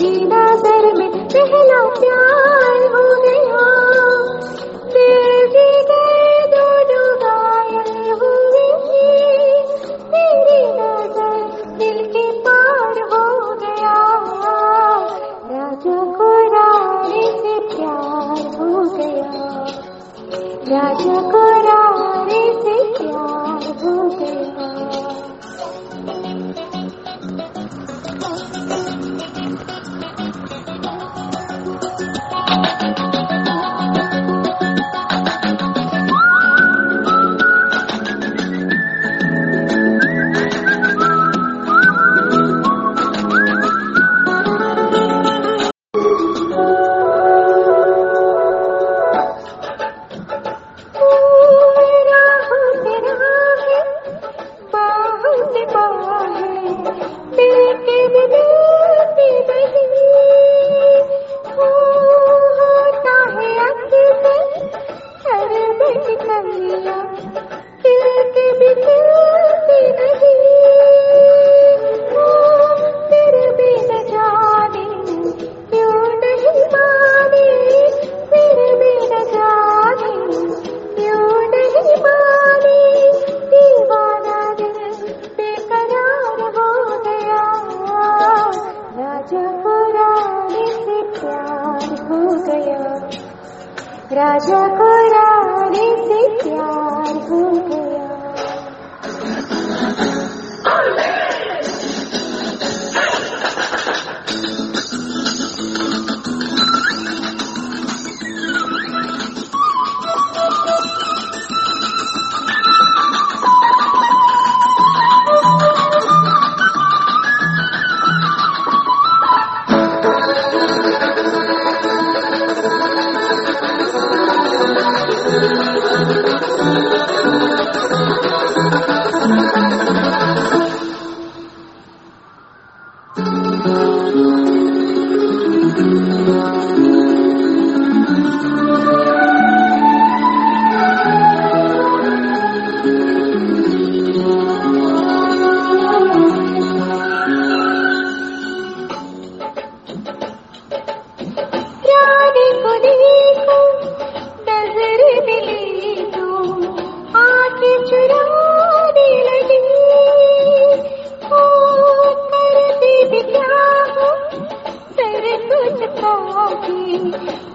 तेरी नज़र में पहला प्यार हो गया। फिर भी गए दोनों घायल हुए नज़र दिल के पार हो गया। राजा को रानी से प्यार हो गया। राजा को राजा को रानी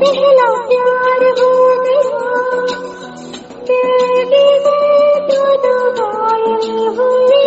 पहला प्यार वो मेरा तेरे में तो दबाए हुए